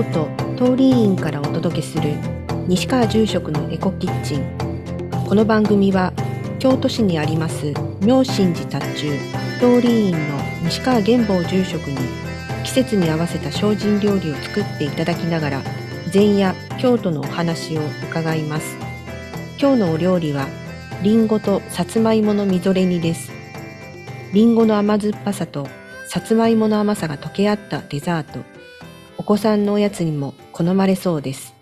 京都東林院からお届けする西川住職のエコキッチン。この番組は京都市にあります妙心寺達中東林院の西川玄坊住職に季節に合わせた精進料理を作っていただきながら前夜京都のお話を伺います。今日のお料理はりんごとさつまいものみぞれ煮です。りんごの甘酸っぱさとさつまいもの甘さが溶け合ったデザート。子さんのおやつにも好まれそうです。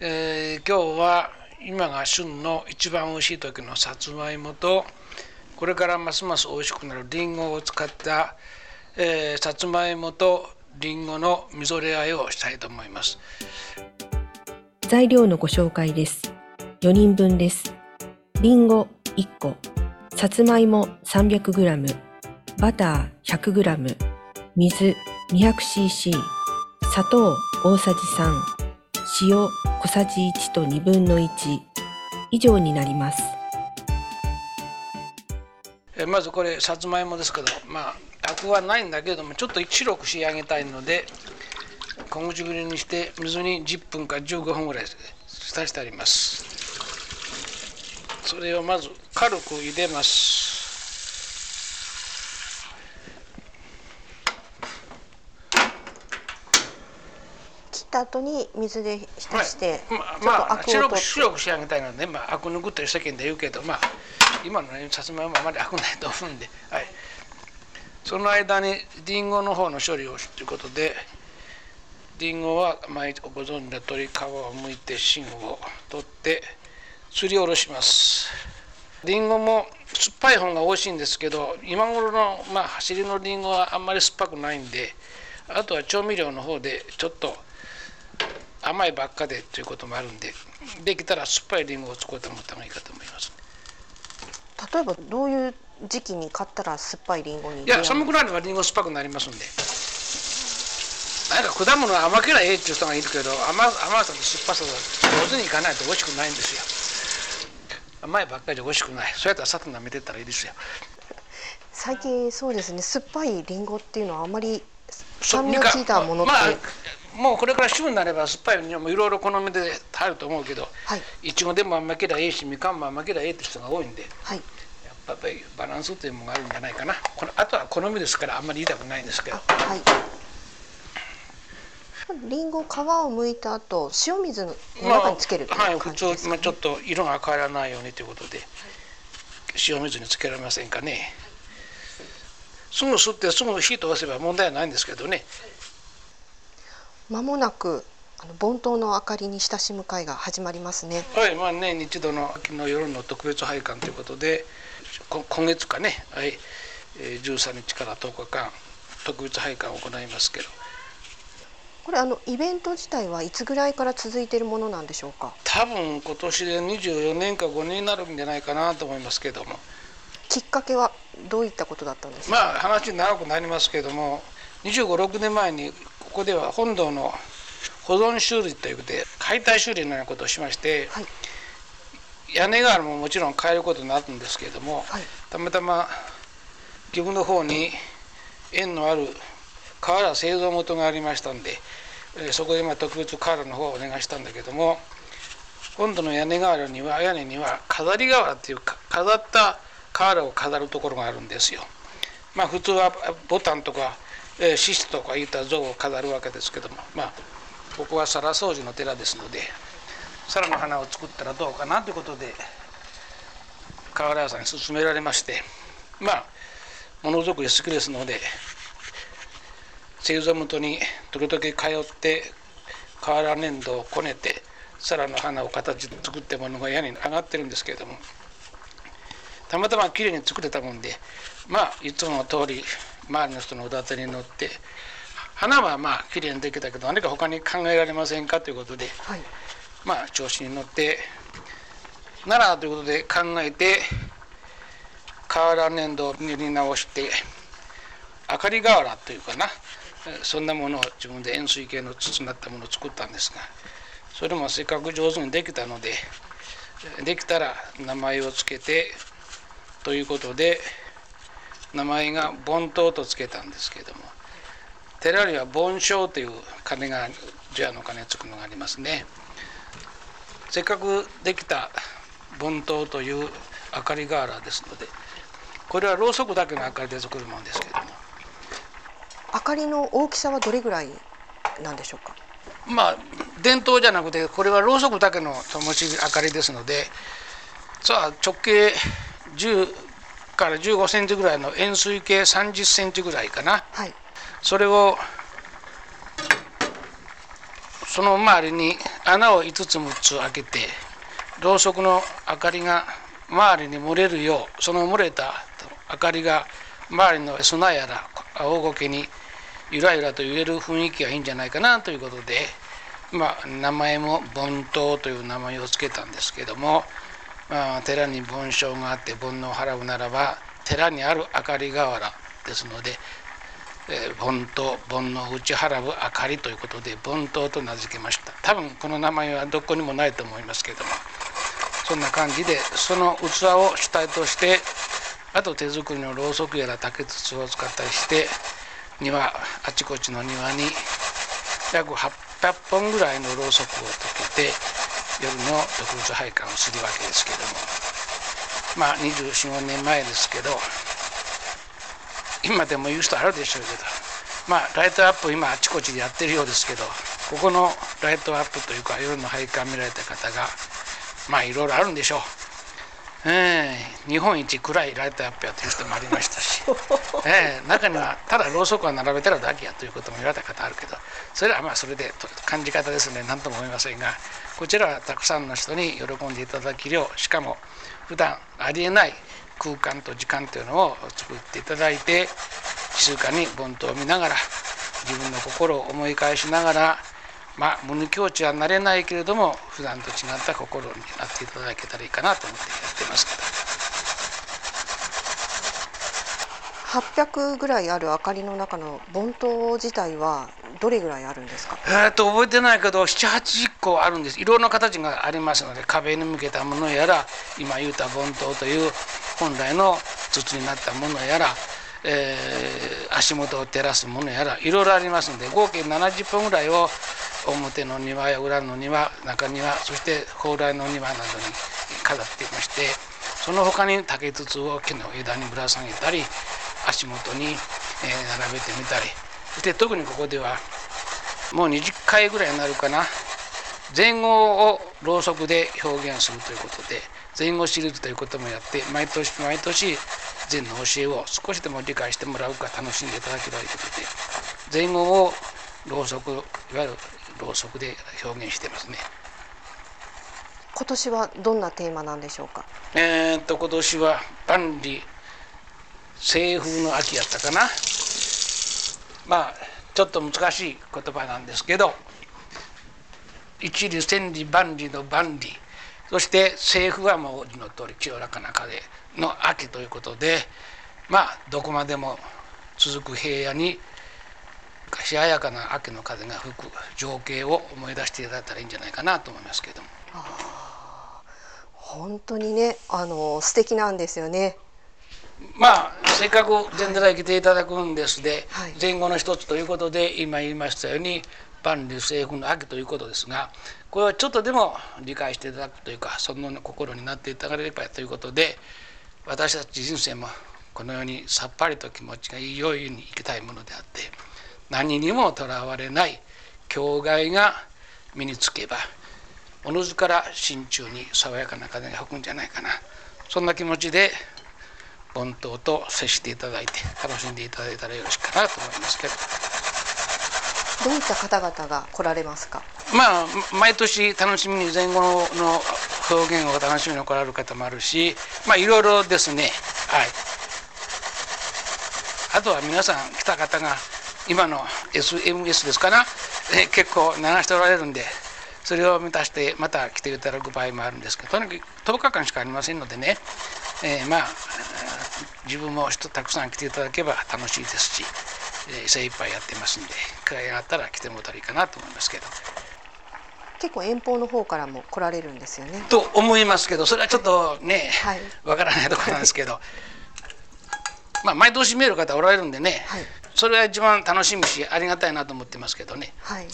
えー今日は今が旬の一番美味しい時のさつまいもとこれからますます美味しくなるりんごを使った、えーさつまいもとりんごのみぞれ和えをしたいと思います。材料のご紹介です。4人分です。りんご1個。さつまいも 300g バター 100g 水 200cc 砂糖大さじ3塩小さじ1と1分の1以上になります。えまずこれさつまいもですけどまあアクはないんだけれどもちょっと白く仕上げたいので小口切りにして水に10分か15分ぐらい浸してあります。それをまず軽く入れます。た後に水で浸して、まあ、ちょっとまあ、アクを取って。白く白く仕上げたいので、まあ、アク抜くという世間で言うけど、まあ、今の、ね、さつまいもあまりアクないと思うんで、はい、その間にりんごの方の処理をということでりんごは前ご存知の通り皮を剥いて芯を取ってすりおろします。りんごも酸っぱい方が美味しいんですけど今頃の、まあ、走りのりんごはあんまり酸っぱくないんであとは調味料の方でちょっと甘いばっかでということもあるんでできたら酸っぱいりんごを使ってもらった方がいいかと思います。例えばどういう時期に買ったら酸っぱいリンゴにいや寒くなればりんご酸っぱくなりますんで。なんか果物は甘けりゃええっていう人がいるけど甘甘さと酸っぱさが上手にいかないと美味しくないんですよ。甘いばっかりで美味しくない。そうやったら砂糖舐めてったらいいですよ。最近そうですね。酸っぱいリンゴっていうのはあまりそ酸味が効いたものって、まあもうこれから旬になれば酸っぱいのもいろいろ好みで入ると思うけどはい。いちごでも甘けりゃええしみかんも甘けりゃええって人が多いんではい。やっぱりバランスというものがあるんじゃないかな。このあとは好みですからあんまり言いたくないんですけど。あはい。リンゴ皮を剥いた後塩水の中につけるとまあはいい普通、まあ、ちょっと色が変わらないようにということで塩水につけられませんかね。すぐ吸ってすぐ火通せば問題はないんですけどね間もなくあの盆灯の明かりに親しむ会が始まりますね。はいまあ年に一度の秋の夜の特別拝観ということでこ今月かね、はいえー13日から10日間特別拝観を行いますけど。これあのイベント自体はいつぐらいから続いているものなんでしょうか？多分今年で24年か5年になるんじゃないかなと思いますけども。きっかけはどういったことだったんですか、まあ話長くなりますけども2 5 6年前にここでは本堂の保存修理ということで解体修理のようなことをしましてはい屋根瓦ももちろん変えることになるんですけれどもはいたまたま岐阜の方に縁のある瓦製造元がありましたんでえーそこでまあ特別瓦の方をお願いしたんだけども今度の屋根瓦には屋根には飾り瓦っていうか飾った瓦を飾るところがあるんですよ。まあ普通はボタンとかえー獅子とかいった像を飾るわけですけどもまあここは皿掃除の寺ですので皿の花を作ったらどうかなということで瓦屋さんに勧められましてまあものづくり好きですので製造元に時々通って瓦粘土をこねて皿の花を形作ったものが屋根に上がってるんですけれどもたまたまきれいに作れたもんでまあいつもの通り周りの人のお手に乗って花はまあきれいにできたけど何か他に考えられませんかということではい。まあ調子に乗ってならということで考えて瓦粘土を塗り直して明かり瓦というかなえーそんなものを自分で円錐形の筒になったものを作ったんですがそれもせっかく上手にできたのでえーできたら名前を付けてということで名前が盆頭とつけたんですけれども寺には盆鐘という鐘が除夜の鐘つくのがありますね。せっかくできた盆灯という明かり瓦ですのでこれはろうそくだけの明かりで作るものですけども。明かりの大きさはどれぐらいなんでしょうか？まあ伝統じゃなくてこれはろうそくだけの灯明かりですのでさあ直径10から15センチぐらいの円錐形30センチぐらいかな、はい、それをその周りに穴を5つ6つ開けてろうそくの明かりが周りに漏れるようその漏れた明かりが周りの砂やら青苔にゆらゆらと揺れる雰囲気がいいんじゃないかなということで、まあ、名前も盆灯という名前を付けたんですけども、ま寺に盆鐘があって煩悩を払うならば寺にある明かり瓦ですので、えー、盆灯煩悩を打ち払う明かりということで盆灯と名付けました。多分この名前はどこにもないと思いますけどもそんな感じでその器を主体としてあと手作りのろうそくやら竹筒を使ったりして庭あちこちの庭に約800本ぐらいのろうそくを溶けて夜の特別配管をするわけですけどもまあ245年前ですけど今でも言う人あるでしょうけどまあライトアップ今あちこちでやってるようですけどここのライトアップというか夜の配管見られた方がまあいろいろあるんでしょう。えー、日本一暗いライトアップやという人もありましたし、えー、中にはただろうそくを並べたらだけやということも言われた方あるけど。それはまあそれで感じ方ですね。何とも思いませんが。こちらはたくさんの人に喜んでいただき量しかも普段ありえない空間と時間というのを作っていただいて静かに盆とを見ながら自分の心を思い返しながらまあ、無無境地はなれないけれども普段と違った心になっていただけたらいいかなと思ってやってます。けど800ぐらいある明かりの中の盆灯自体はどれぐらいあるんですか？えっと覚えてないけど780個あるんです。いろんな形がありますので壁に向けたものやら今言うた盆灯という本来の筒になったものやらえー、足元を照らすものやらいろいろありますので合計70本ぐらいを表の庭や裏の庭中庭そして蓬莱の庭などに飾っていましてその他に竹筒を木の枝にぶら下げたり足元に、え、並べてみたり。そして特にここではもう20回ぐらいになるかな。前後をろうそくで表現するということで前後シリーズということもやって毎年毎年禅の教えを少しでも理解してもらうか楽しんでいただければということで前後をろうそくいわゆるろうそくで表現してますね。今年はどんなテーマなんでしょうか？えー、っと今年は万里西風の秋やったかな。まあちょっと難しい言葉なんですけど一里千里万里の万里そして西風はもう字の通り清らかな風の秋ということでまあどこまでも続く平野にしややかな秋の風が吹く情景を思い出していただいたらいいんじゃないかなと思いますけども。本当にねあの素敵なんですよね。まあせっかく禅寺来ていただくんですで、はい、前後の一つということで今言いましたように万里西風の秋ということですがこれはちょっとでも理解していただくというかその心になっていただければということで私たち人生もこのようにさっぱりと気持ちがいいように生きたいものであって何にもとらわれない境外が身につけばおのずから心中に爽やかな風が吹くんじゃないかな。そんな気持ちで盆灯と接していただいて楽しんでいただいたらよろしいかなと思いますけど。どういった方々が来られますか？まあ毎年楽しみに前後の表現を楽しみに来られる方もあるしまあいろいろですね。はい。あとは皆さん来た方が今の SMS ですかな、え結構流しておられるんでそれを満たしてまた来ていただく場合もあるんですけどとにかく10日間しかありませんのでね、えー、まあ自分も人たくさん来ていただけば楽しいですし、えー、精一杯やってますんで機会があったら来てもらったらいいかなと思いますけど。結構遠方の方からも来られるんですよね。と思いますけどそれはちょっとね、はい、わからないところなんですけど まあ毎年見える方おられるんでね、はい、それは一番楽しみしありがたいなと思ってますけどね。はい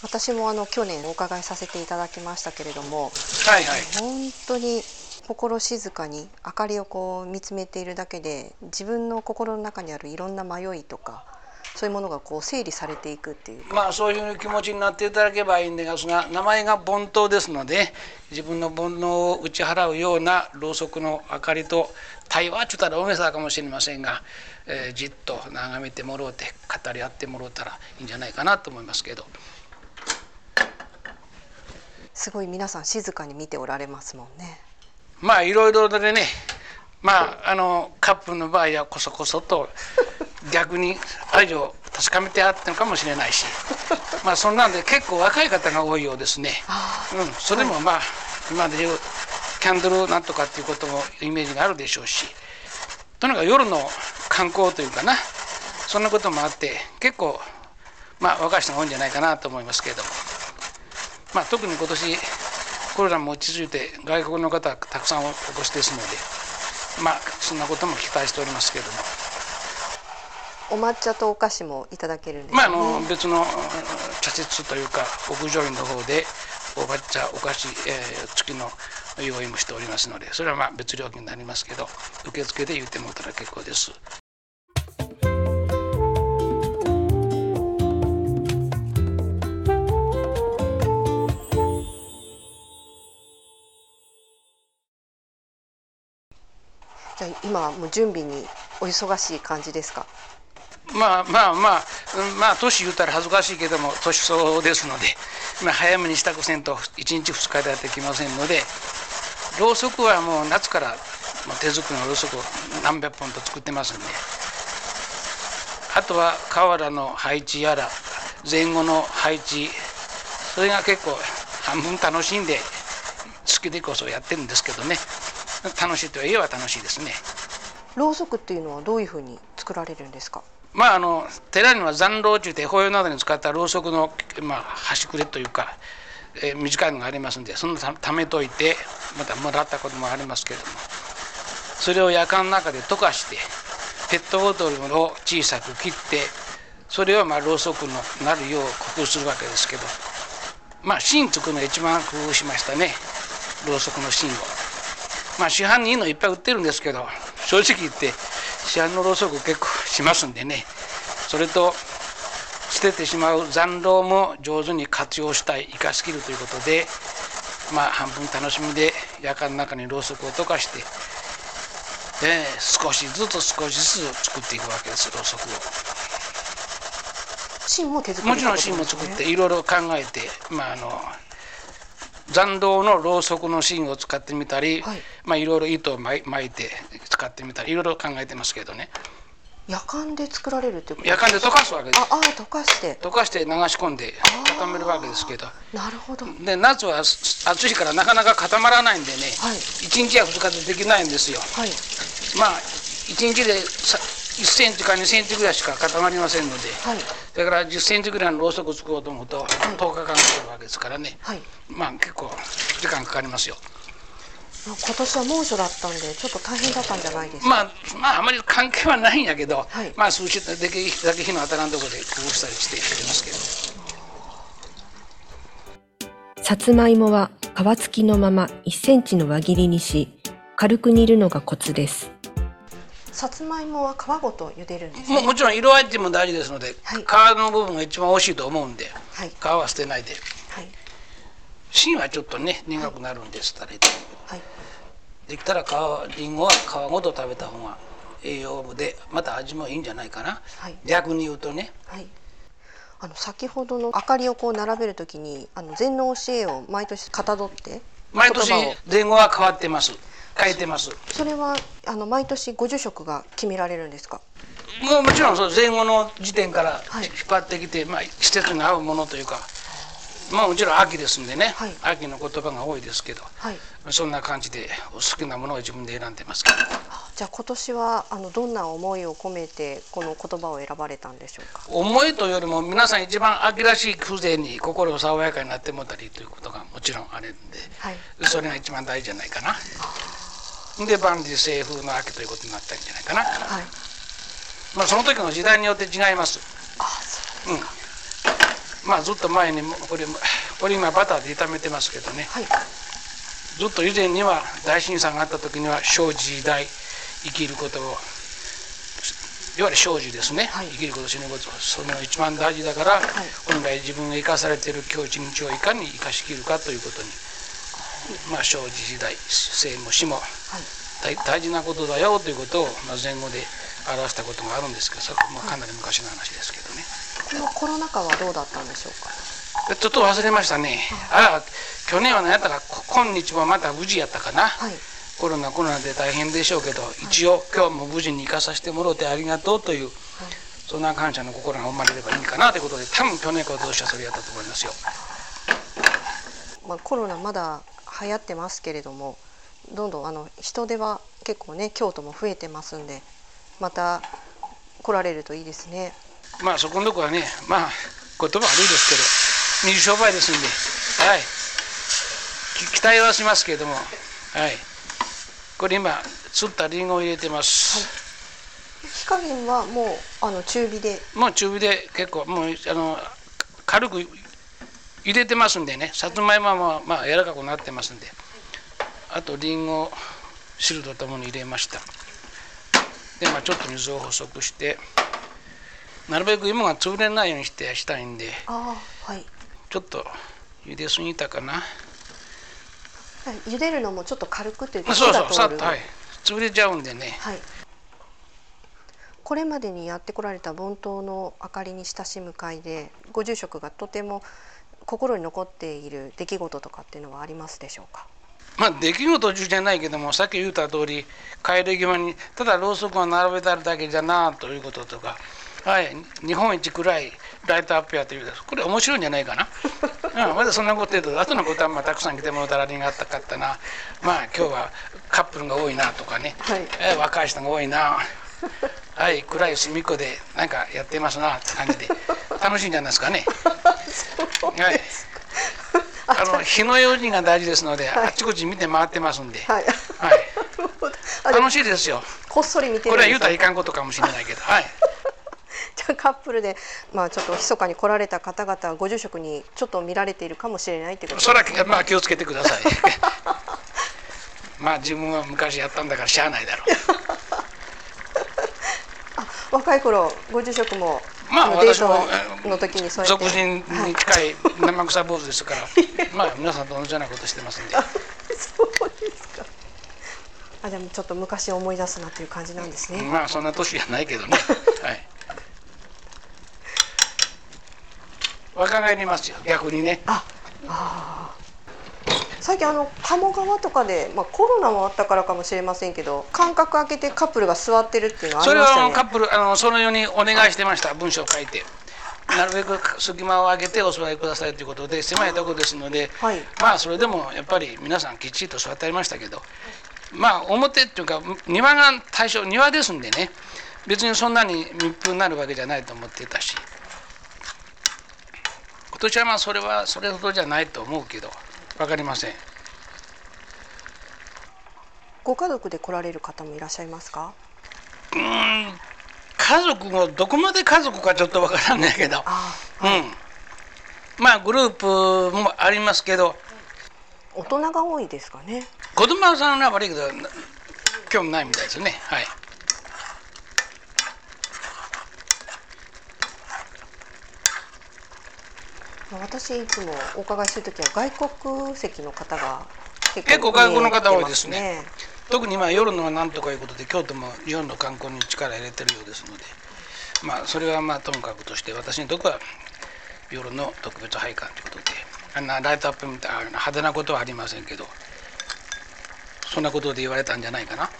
私もあの去年お伺いさせていただきましたけれどもはいはい。本当に心静かに明かりをこう見つめているだけで自分の心の中にあるいろんな迷いとかそういうものがこう整理されていくっていうまあそういう気持ちになっていただければいいんですが名前が煩悩ですので自分の煩悩を打ち払うようなろうそくの明かりと対話っちゅったら大げさかもしれませんが、えーじっと眺めてもろうて語り合ってもろうたらいいんじゃないかなと思いますけどすごい皆さん静かに見ておられますもんね。まあいろいろでねまああのカップルの場合はこそこそと 逆に愛情を確かめてあったのかもしれないし。まあそんなんで結構若い方が多いようですね。うん、それもまあ今でいうキャンドルなんとかっていうこともイメージがあるでしょうしとにかく夜の観光というかなそんなこともあって結構まあ若い人が多いんじゃないかなと思いますけれども。まあ特に今年コロナも落ち着いて外国の方たくさんお越しですのでまあそんなことも期待しておりますけれどもお抹茶とお菓子もいただけるんですまああ。の別の茶室というか屋上院の方でお抹茶お菓子、えー付きの用意もしておりますのでそれはまあ別料金になりますけど受付で言ってもらったら結構です。今はもう準備にお忙しい感じですか？まあまあまあ、まあ年言ったら恥ずかしいけども年相応ですので、まあ、早めに支度せんと1日2日でやってきませんのでろうそくはもう夏から手作りのろうそくを何百本と作ってますんであとは瓦の配置やら前後の配置それが結構半分楽しんで好きでこそやってるんですけどね楽しいといえば楽しいですね。ろうそくっていうのはどういうふうに作られるんですか？まああの寺には残炉というて法要などに使ったろうそくの、まあ、端くれというか、えー短いのがありますんでそのたためといてまたもらったこともありますけれどもそれを夜間の中で溶かしてペットボトルを小さく切ってそれをまあろうそくのなるよう工夫するわけですけどまあ芯作るのが一番工夫しましたねろうそくの芯を。まあ市販にいいのいっぱい売ってるんですけど正直言って市販のろうそく結構しますんでねそれと捨ててしまう残炉も上手に活用したい生かしきるということでまあ半分楽しみで夜間の中にろうそくを溶かして、えー少しずつ少しずつ作っていくわけですろうそくを。芯も手作りもちろん芯も作っていろいろ考えて、まあ、あの残銅のろうそくの芯を使ってみたり、はい。いまあ、いろいろ糸を巻いて使ってみたりいろいろ考えてますけどね。夜間で作られるっていうこと？夜間で溶かすわけです。ああ溶かして。溶かして流し込んで固めるわけですけど。なるほど。で夏は暑いからなかなか固まらないんでね、はい。1日や2日でできないんですよ。はい。まあ1日でさ1センチか2センチぐらいしか固まりませんので、はいだから10センチぐらいのろうそくを作ろうと思うと10日間かかるわけですからね、はいまあ結構時間かかりますよ。まあ今年は猛暑だったんでちょっと大変だったんじゃないですか、まあまああまり関係はないんやけど、はいまあ数日だけだけ日の当たらんところで工夫したりしてやってますけど。さつまいもは皮付きのまま1センチの輪切りにし、軽く煮るのがコツです。さつまいもは皮ごと茹でるんですね。ももちろん色合いっていうのも大事ですので、はい。皮の部分が一番美味しいと思うんではい。皮は捨てないで。はい。芯はちょっとね苦くなるんですたらはい。できたら皮りんごは皮ごと食べた方が栄養でまた味もいいんじゃないかな、はい。逆に言うとね。はい。あの先ほどの明かりをこう並べるときにあの禅の教えを毎年かたどって毎年前後は変わってます変えてます。それはあの毎年ご住職が決められるんですか？もうもちろんそう前後の時点からはい。引っ張ってきて、まあ、季節に合うものというか、まあ、もちろん秋ですんでね、はい。秋の言葉が多いですけどはい。そんな感じでお好きなものを自分で選んでますけど。あじゃあ今年はあのどんな思いを込めてこの言葉を選ばれたんでしょうか？思いというよりも皆さん一番秋らしい風情に心を爽やかになってもらったりということがもちろんあるんで、はい。それが一番大事じゃないかな。で万事清風の秋ということになったんじゃないかな。はい。まあその時の時代によって違います。ううん。まあずっと前にもこれこれ今バターで炒めてますけどね。はい。ずっと以前には大震災があった時には生時代生きることをいわゆる生じですね、はい。生きること死ぬことそれが一番大事だから、本来自分が生かされてい。る今日一日をいかに生かしきるかということにまあ生じ時代生も死も大大事なことだよということを、まあ、前後で表したことがあるんですけどそれもかなり昔の話ですけどね。このコロナ禍はどうだったんでしょうか？ちょっと忘れましたね。ああ、去年は何やったか、こ今日もまた無事やったかな。はいコロナコロナで大変でしょうけど、一応今日も無事に生かさせてもろてありがとうという、そんな感謝の心が生まれればいいかなということで、多分去年か今年はそれやったと思いますよ。まあ、コロナまだ流行ってますけれどもどんどんあの人手は結構ね京都も増えてますんでまた来られるといいですねまあそこのとこはね、まあ言葉悪いですけど、水商売ですんで、はい。き期待はしますけれども、はい。これ今、釣ったリンゴを入れてます。火加減はもうあの中火で？もう中火で結構もうあの軽く入れてますんでねさつまいもはまあまあ柔らかくなってますんであとりんご汁とともに入れました。でまあちょっと水を細くしてなるべく芋が潰れないようにしてしたいんでああはい。ちょっと茹ですぎたかな。茹でるのもちょっと軽くというかそうそうさっとはい。潰れちゃうんでね。はい。これまでにやってこられた盆灯の明かりに親しむ会でご住職がとても心に残っている出来事とかっていうのはありますでしょうか？まあ出来事中じゃないけどもさっき言った通り帰り際にただろうそくを並べてあるだけじゃなということとか、はい、日本一暗いライトアップやというこれ面白いんじゃないかな、うん、まだそんなこと言うと後のことはまあたくさん来てもらったらありがたかったな。まあ今日はカップルが多いなとかね、はい。え若い人が多いな。はい暗い隅っこでなんかやってますなって感じで。楽しいんじゃないですかね。はいあの火の用心が大事ですので、あっちこっち見て回ってますんで、はい。はい、楽しいですよ。こっそり見てこれは言うたらいかんことかもしれないけど、はい。じゃあカップルでまあちょっと密かに来られた方々はご住職にちょっと見られているかもしれないってことそれはまあ気をつけてください。まあ自分は昔やったんだからしゃあないだろ 若い頃ご住職も、まあ私もの時にそうう。やって俗人に近い生臭坊主ですから、まあ皆さんと同じようなことしてますんで。そうですかあでもちょっと昔を思い出すなっていう感じなんですね、まあそんな年じゃないけどね。はい。若返りますよ逆にね。最近あの鴨川とかで、まあ、コロナもあったからかもしれませんけど間隔空けてカップルが座ってるっていうのはあそれはありましたね。のカップルあのそのようにお願いしてました。文章を書いて。なるべく隙間を空けてお座りくださいということで狭いところですので、はい。まあそれでもやっぱり皆さんきっちりと座ってありましたけどまあ表っていうか庭が対象庭ですんでね。別にそんなに密封になるわけじゃないと思ってたし。今年はまあそれはそれほどじゃないと思うけど分かりません。ご家族で来られる方もいらっしゃいますか？家族もどこまで家族かちょっと分からんねんけど。あうん、まあグループもありますけど。大人が多いですかね。子供さんは悪いけどな興味ないみたいですね。はいまあ私いつもお伺いするときは外国籍の方が結結構外国の方多いですね。特にまあ夜のはなんとかいうことで京都も日本の観光に力入れてるようですのでまあそれはまあともかくとして私にとこは夜の特別拝観ということであんなライトアップみたいな派手なことはありませんけどそんなことで言われたんじゃないかな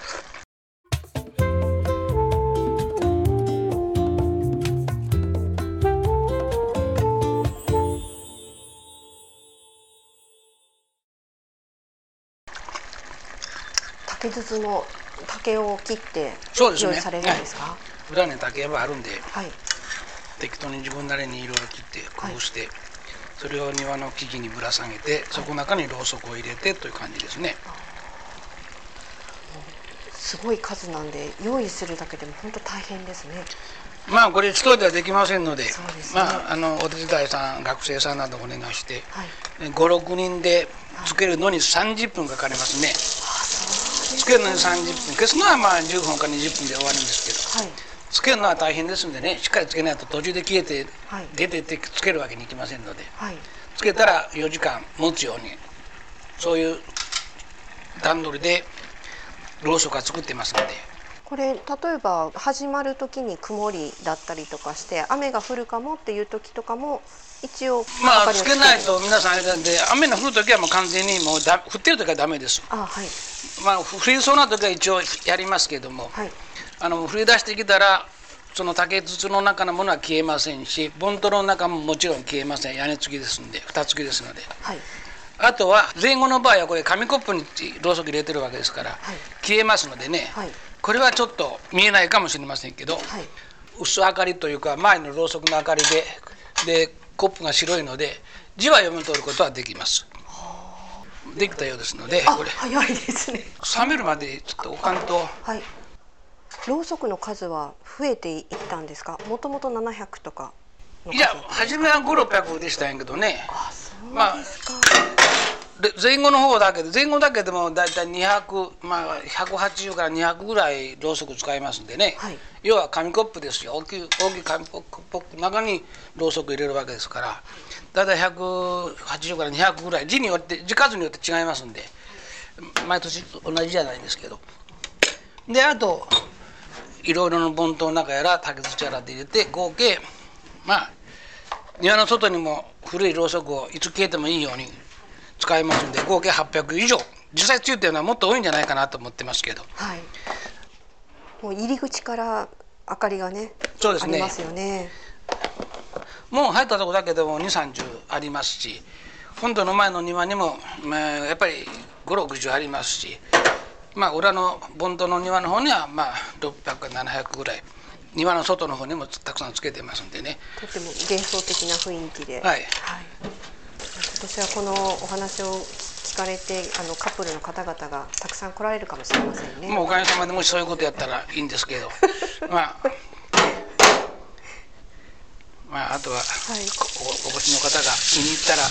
竹筒の竹を切って用意されるんですか、裏に竹やばあるんではい。適当に自分なりにいろいろ切って工夫して、それを庭の木々にぶら下げてそこの中にろうそくを入れてという感じですね。すごい数なんで用意するだけでも本当大変ですね。まあこれ一人ではできませんのでね。まああのお手伝いさん学生さんなどお願いして、はい。56人でつけるのに30分かかりますね、つけるのに30分。消すのはまあ10分か20分で終わるんですけど。はい。つけるのは大変ですんでねしっかりつけないと途中で消えてはい。出てってつけるわけにいきませんので。はい。つけたら4時間持つようにそういう段取りでろうそくは作ってますのでこれ例えば始まる時に曇りだったりとかして雨が降るかもっていう時とかも一応まあつけないと皆さんあれなんで雨の降る時はもう完全にもうだ降ってる時はダメです。あはい。まあ降りそうな時は一応やりますけども、はい。あの降り出してきたらその竹筒の中のものは消えませんしボントロの中ももちろん消えません。屋根付きですんで蓋付きですので。はい。あとは前後の場合はこれ紙コップにろうそく入れてるわけですから、はい。消えますのでね、はいこれはちょっと見えないかもしれませんけど、はい。薄明かりというか前のろうそくの明かりででコップが白いので字は読み取ることはできます。できたようですのであこれ。早いですね。冷めるまでちょっと置かんと。はい。ろうそくの数は増えていったんですか？もともと700とかいや初めは5600でしたんやけどね。あそうまあですか、で前後の方だけで前後だけでもだいたい200まあ180から200ぐらいろうそく使いますんでね、はい。要は紙コップですよ。大きい大きい紙コップの中にろうそく入れるわけですから。だいたい180から200ぐらい字によって字数によって違いますんで。毎年同じじゃないんですけど。であといろいろな盆頭の中やら竹筒やらで入れて合計まあ庭の外にも古いろうそくをいつ消えてもいいように使いますんで合計800以上。実際ついてるのはもっと多いんじゃないかなと思ってますけど。はい。もう入り口から明かりがねそうですね。ありますよね。もう入ったとこだけでも2 3 0ありますし本堂の前の庭にも、まあ、やっぱり560ありますしまあ裏の盆堂の庭の方にはまあ600か700ぐらい。庭の外の方にもたくさんつけてますんでね。とっても幻想的な雰囲気で、はい。今年はこのお話を聞かれてあのカップルの方々がたくさん来られるかもしれませんね。もうおかげさまでもしそういうことやったらいいんですけど。まあまああとははい。おお越しの方が気に入ったら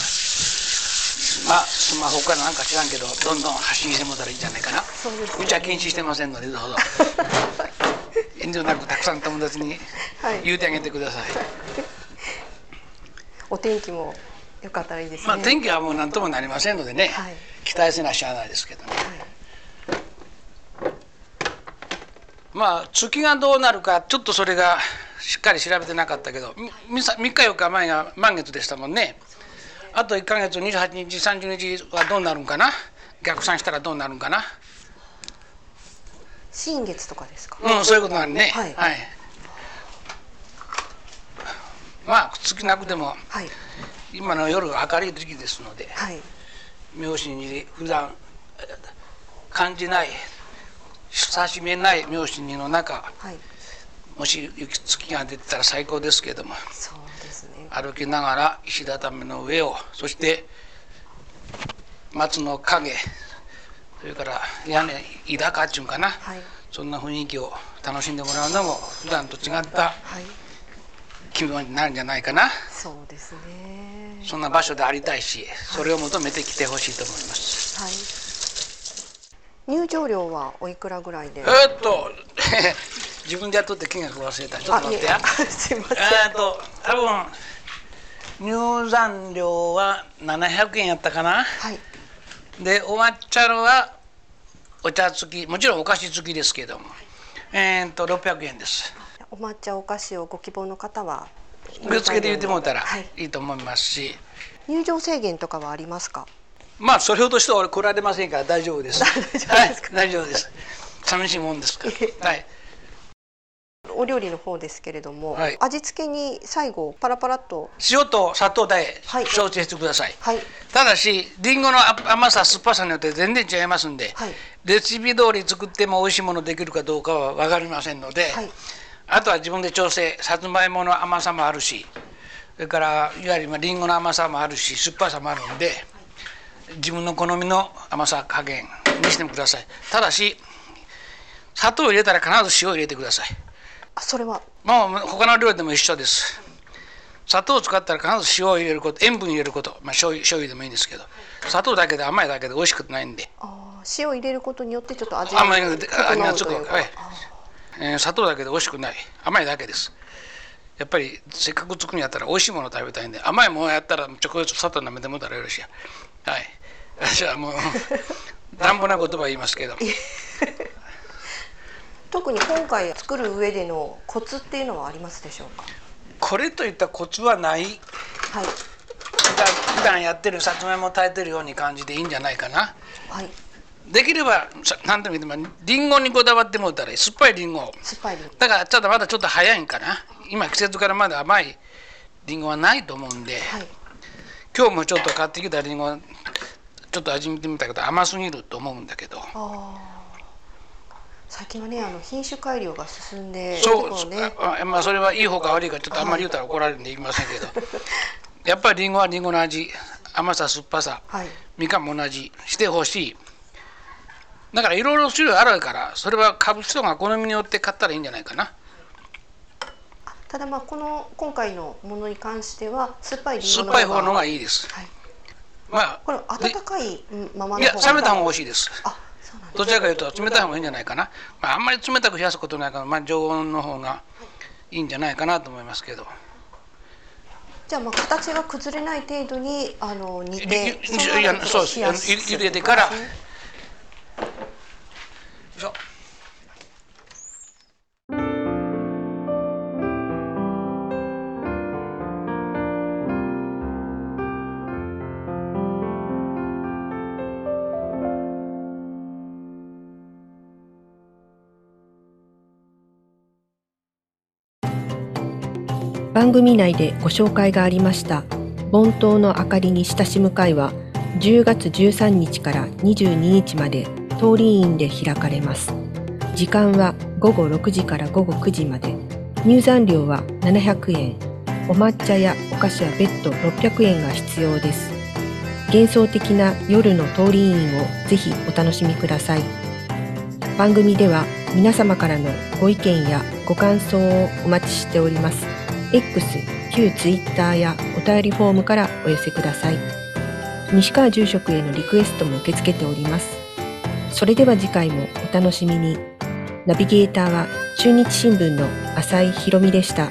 まあスマホかなんか知らんけどどんどん発信してもらったらいいんじゃないかな。そうですね。うちは禁止してませんのでどうぞ。遠慮なくたくさん友達にはい。言うてあげてください、お天気も良かったらいいですね。まあ天気はもう何ともなりませんのでね、はい。期待せなしゃあないですけどね。はい。まあ月がどうなるかちょっとそれがしっかり調べてなかったけどみ3日4日前が満月でしたもんね。あと1ヶ月28日30日はどうなるんかな？逆算したらどうなるんかな？新月とかですか？うんそういうことなんでね。はい。まあ月なくてもはい今の夜が明るい時期ですのではい。妙心に普段え感じない親しめない妙心にの中はい。もし雪月が出てたら最高ですけどもそうですね。歩きながら石畳の上をそして松の影それから屋根井高っちゅうんかな、はい。そんな雰囲気を楽しんでもらうのも普段と違ったはい。気分になるんじゃないかな。そうですね。そんな場所でありたいしそれを求めて来てほしいと思います。はい。入場料はおいくらぐらいで？えーっと 自分でやっとって金額忘れたちょっと待って すいません。えーっと多分入山料は700円やったかな？はいでお抹茶のはお茶付きもちろんお菓子付きですけどもえーっと600円ですお抹茶お菓子をご希望の方は？受付で言ってもらったらはい、いいと思いますし、入場制限とかはありますか？まあそれほどしては俺来られませんから大丈夫です。大丈夫ですか？はい。大丈夫です。寂しいもんですから。はい。お料理の方ですけれども、はい。味付けに最後パラパラっと。塩と砂糖ではい。承知してください、はい。ただしりんごの甘さ酸っぱさによって全然違いますんで、はい。レシピ通り作っても美味しいものできるかどうかは分かりませんので、はいあとは自分で調整さつまいもの甘さもあるしそれからいわゆるりんごの甘さもあるし酸っぱさもあるんで自分の好みの甘さ加減にしてください。ただし砂糖を入れたら必ず塩を入れてください。あそれは？まあ他の料理でも一緒です。砂糖を使ったら必ず塩を入れること塩分入れること、まあ、醤油醤油でもいいんですけど。砂糖だけで甘いだけで美味しくないんで。塩入れることによってちょっと味甘い味がつく整うというか。はいえー砂糖だけで美味しくない。甘いだけです。やっぱりせっかく作るんやったら美味しいものを食べたいんで甘いものやったらチョコレート砂糖舐めてもたらよろしいや。はい。私はもう 乱暴な言葉言いますけど。特に今回作る上でのコツっていうのはありますでしょうか？これといったコツはない。はい。普段やってるさつまいも炊いてるように感じでいいんじゃないかな。はいできればさ何でもいいでもりんごにこだわってもらったらいい。酸っぱいりんごを酸っぱいりんだからちょっとまだちょっと早いんかな。今季節からまだ甘いりんごはないと思うんで、はい。今日もちょっと買ってきたりんごちょっと味見てみたけど甘すぎると思うんだけど。ああ最近はねあの品種改良が進んでそうねあまあそれはいい方か悪いかちょっとあんまり言うたら怒られるんで言いませんけど、やっぱりりんごはりんごの味。甘さ酸っぱさ。はい。みかんも同じ。してほしいだからいろいろ種類あるからそれは買う人が好みによって買ったらいいんじゃないかな。ただまあこの今回のものに関しては酸っぱい酸っぱい方の方がいいいです。はい。まあこれ温かいうんままのいや冷めた方が美い味しいです。あそうなんですどちらかというと冷たい方がいいんじゃないかな、まあ、あんまり冷たく冷やすことないから、まあ、常温の方がいいんじゃないかなと思いますけど。じゃあまあ形が崩れない程度にあの煮いていいやそうです。茹でてからよいしょ。番組内でご紹介がありました盆灯の明かりに親しむ会は10月13日から22日まで。通り院で開かれます。時間は午後6時から午後9時まで。入山料は700円。お抹茶やお菓子は別途600円が必要です。幻想的な夜の通り院をぜひお楽しみください。番組では皆様からのご意見やご感想をお待ちしております。X、旧 Twitter やお便りフォームからお寄せください。西川住職へのリクエストも受け付けております。それでは次回もお楽しみに。ナビゲーターは中日新聞の浅井博美でした。